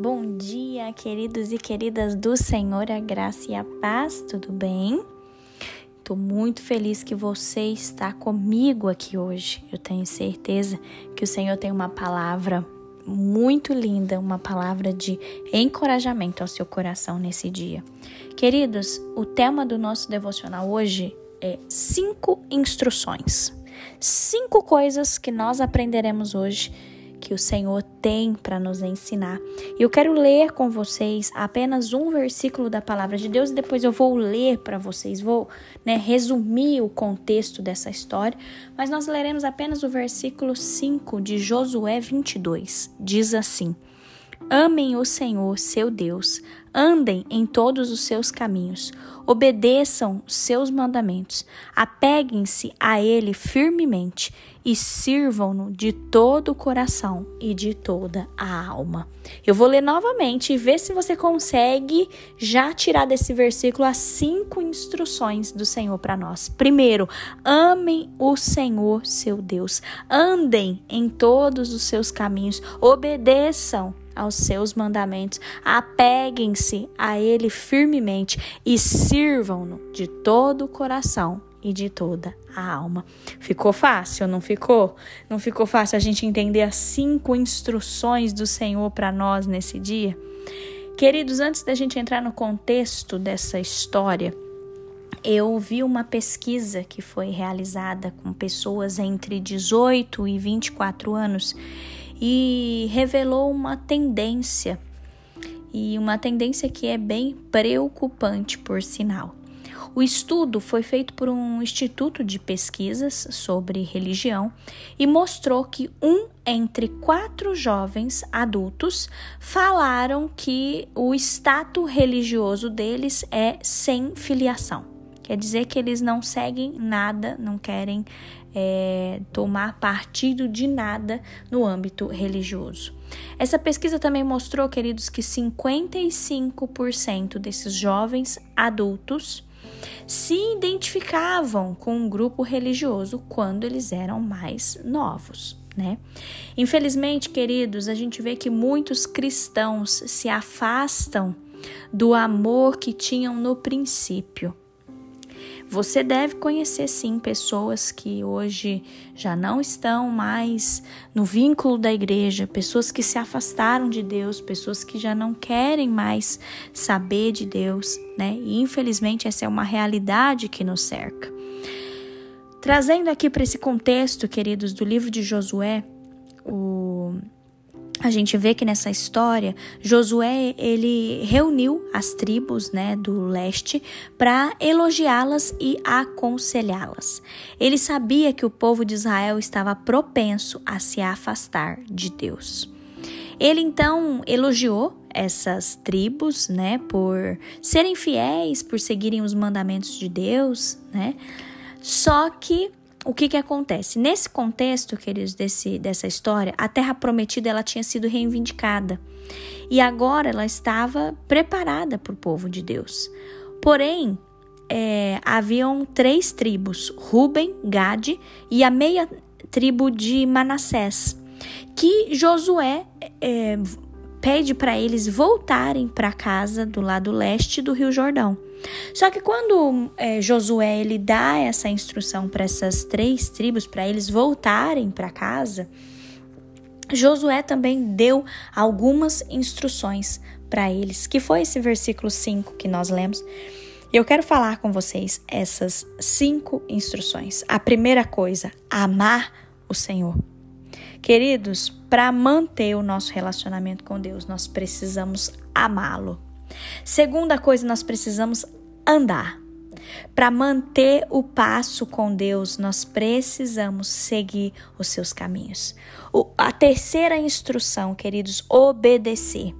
Bom dia, queridos e queridas do Senhor, a graça e a paz, tudo bem? Estou muito feliz que você está comigo aqui hoje. Eu tenho certeza que o Senhor tem uma palavra muito linda, uma palavra de encorajamento ao seu coração nesse dia. Queridos, o tema do nosso devocional hoje é cinco instruções. Cinco coisas que nós aprenderemos hoje que o Senhor tem para nos ensinar. E eu quero ler com vocês apenas um versículo da palavra de Deus e depois eu vou ler para vocês, vou né, resumir o contexto dessa história, mas nós leremos apenas o versículo 5 de Josué 22. Diz assim: Amem o Senhor, seu Deus, andem em todos os seus caminhos, obedeçam seus mandamentos, apeguem-se a Ele firmemente e sirvam-no de todo o coração e de toda a alma. Eu vou ler novamente e ver se você consegue já tirar desse versículo as cinco instruções do Senhor para nós. Primeiro, amem o Senhor, seu Deus, andem em todos os seus caminhos, obedeçam aos seus mandamentos, apeguem-se a Ele firmemente e sirvam-no de todo o coração e de toda a alma. Ficou fácil, não ficou? Não ficou fácil a gente entender as cinco instruções do Senhor para nós nesse dia? Queridos, antes da gente entrar no contexto dessa história, eu vi uma pesquisa que foi realizada com pessoas entre 18 e 24 anos e revelou uma tendência, e uma tendência que é bem preocupante, por sinal. O estudo foi feito por um instituto de pesquisas sobre religião e mostrou que um entre quatro jovens adultos falaram que o status religioso deles é sem filiação. Quer dizer que eles não seguem nada, não querem é, tomar partido de nada no âmbito religioso. Essa pesquisa também mostrou, queridos, que 55% desses jovens adultos se identificavam com um grupo religioso quando eles eram mais novos. Né? Infelizmente, queridos, a gente vê que muitos cristãos se afastam do amor que tinham no princípio. Você deve conhecer sim pessoas que hoje já não estão mais no vínculo da igreja, pessoas que se afastaram de Deus, pessoas que já não querem mais saber de Deus, né? E infelizmente essa é uma realidade que nos cerca. Trazendo aqui para esse contexto, queridos, do livro de Josué, o a gente vê que nessa história Josué ele reuniu as tribos né, do leste para elogiá-las e aconselhá-las. Ele sabia que o povo de Israel estava propenso a se afastar de Deus. Ele então elogiou essas tribos, né, por serem fiéis, por seguirem os mandamentos de Deus, né? Só que o que, que acontece? Nesse contexto, queridos, desse, dessa história, a terra prometida ela tinha sido reivindicada e agora ela estava preparada para o povo de Deus. Porém, é, haviam três tribos: Ruben, Gade e a meia tribo de Manassés, que Josué é, pede para eles voltarem para casa do lado leste do Rio Jordão. Só que quando é, Josué ele dá essa instrução para essas três tribos, para eles voltarem para casa, Josué também deu algumas instruções para eles, que foi esse versículo 5 que nós lemos. Eu quero falar com vocês essas cinco instruções. A primeira coisa, amar o Senhor. Queridos, para manter o nosso relacionamento com Deus, nós precisamos amá-lo. Segunda coisa, nós precisamos andar. Para manter o passo com Deus, nós precisamos seguir os seus caminhos. O, a terceira instrução, queridos, obedecer.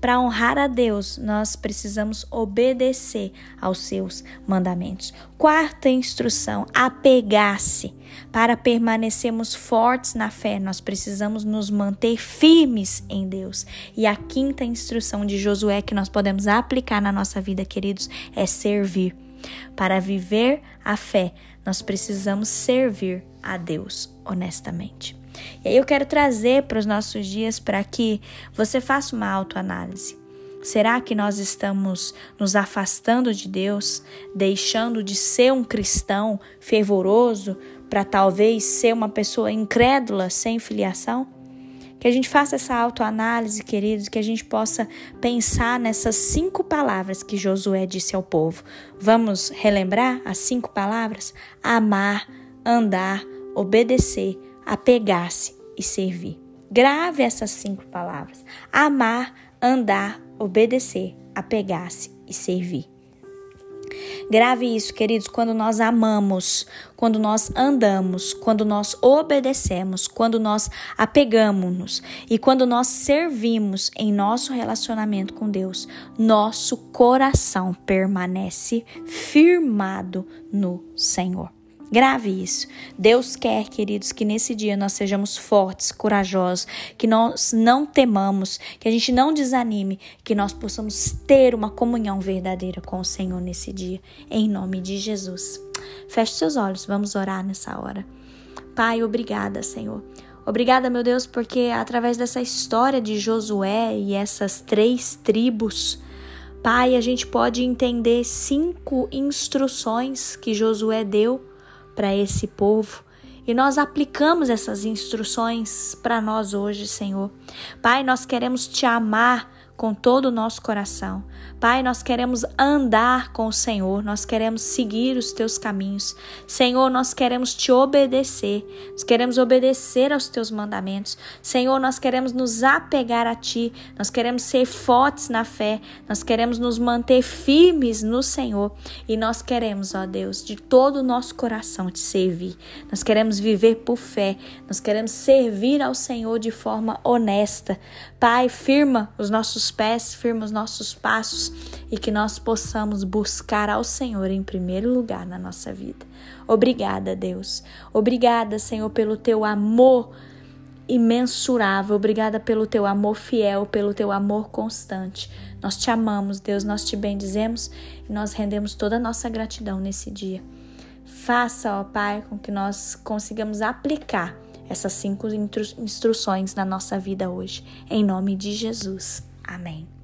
Para honrar a Deus, nós precisamos obedecer aos seus mandamentos. Quarta instrução: apegar-se. Para permanecermos fortes na fé, nós precisamos nos manter firmes em Deus. E a quinta instrução de Josué que nós podemos aplicar na nossa vida, queridos, é servir. Para viver a fé, nós precisamos servir a Deus honestamente. E aí eu quero trazer para os nossos dias para que você faça uma autoanálise. Será que nós estamos nos afastando de Deus, deixando de ser um cristão fervoroso para talvez ser uma pessoa incrédula, sem filiação? Que a gente faça essa autoanálise, queridos, que a gente possa pensar nessas cinco palavras que Josué disse ao povo. Vamos relembrar as cinco palavras? Amar, andar, obedecer, apegar-se e servir. Grave essas cinco palavras: amar, andar, obedecer, apegar-se e servir. Grave isso, queridos, quando nós amamos, quando nós andamos, quando nós obedecemos, quando nós apegamos-nos e quando nós servimos em nosso relacionamento com Deus, nosso coração permanece firmado no Senhor. Grave isso. Deus quer, queridos, que nesse dia nós sejamos fortes, corajosos, que nós não temamos, que a gente não desanime, que nós possamos ter uma comunhão verdadeira com o Senhor nesse dia, em nome de Jesus. Feche seus olhos, vamos orar nessa hora. Pai, obrigada, Senhor. Obrigada, meu Deus, porque através dessa história de Josué e essas três tribos, Pai, a gente pode entender cinco instruções que Josué deu para esse povo. E nós aplicamos essas instruções para nós hoje, Senhor. Pai, nós queremos te amar com todo o nosso coração. Pai, nós queremos andar com o Senhor, nós queremos seguir os teus caminhos. Senhor, nós queremos te obedecer, nós queremos obedecer aos teus mandamentos. Senhor, nós queremos nos apegar a ti, nós queremos ser fortes na fé, nós queremos nos manter firmes no Senhor e nós queremos, ó Deus, de todo o nosso coração te servir. Nós queremos viver por fé, nós queremos servir ao Senhor de forma honesta. Pai, firma os nossos pés, firma os nossos passos e que nós possamos buscar ao Senhor em primeiro lugar na nossa vida. Obrigada, Deus. Obrigada, Senhor, pelo teu amor imensurável. Obrigada pelo teu amor fiel, pelo teu amor constante. Nós te amamos, Deus, nós te bendizemos e nós rendemos toda a nossa gratidão nesse dia. Faça, ó Pai, com que nós consigamos aplicar essas cinco instruções na nossa vida hoje. Em nome de Jesus. Amém.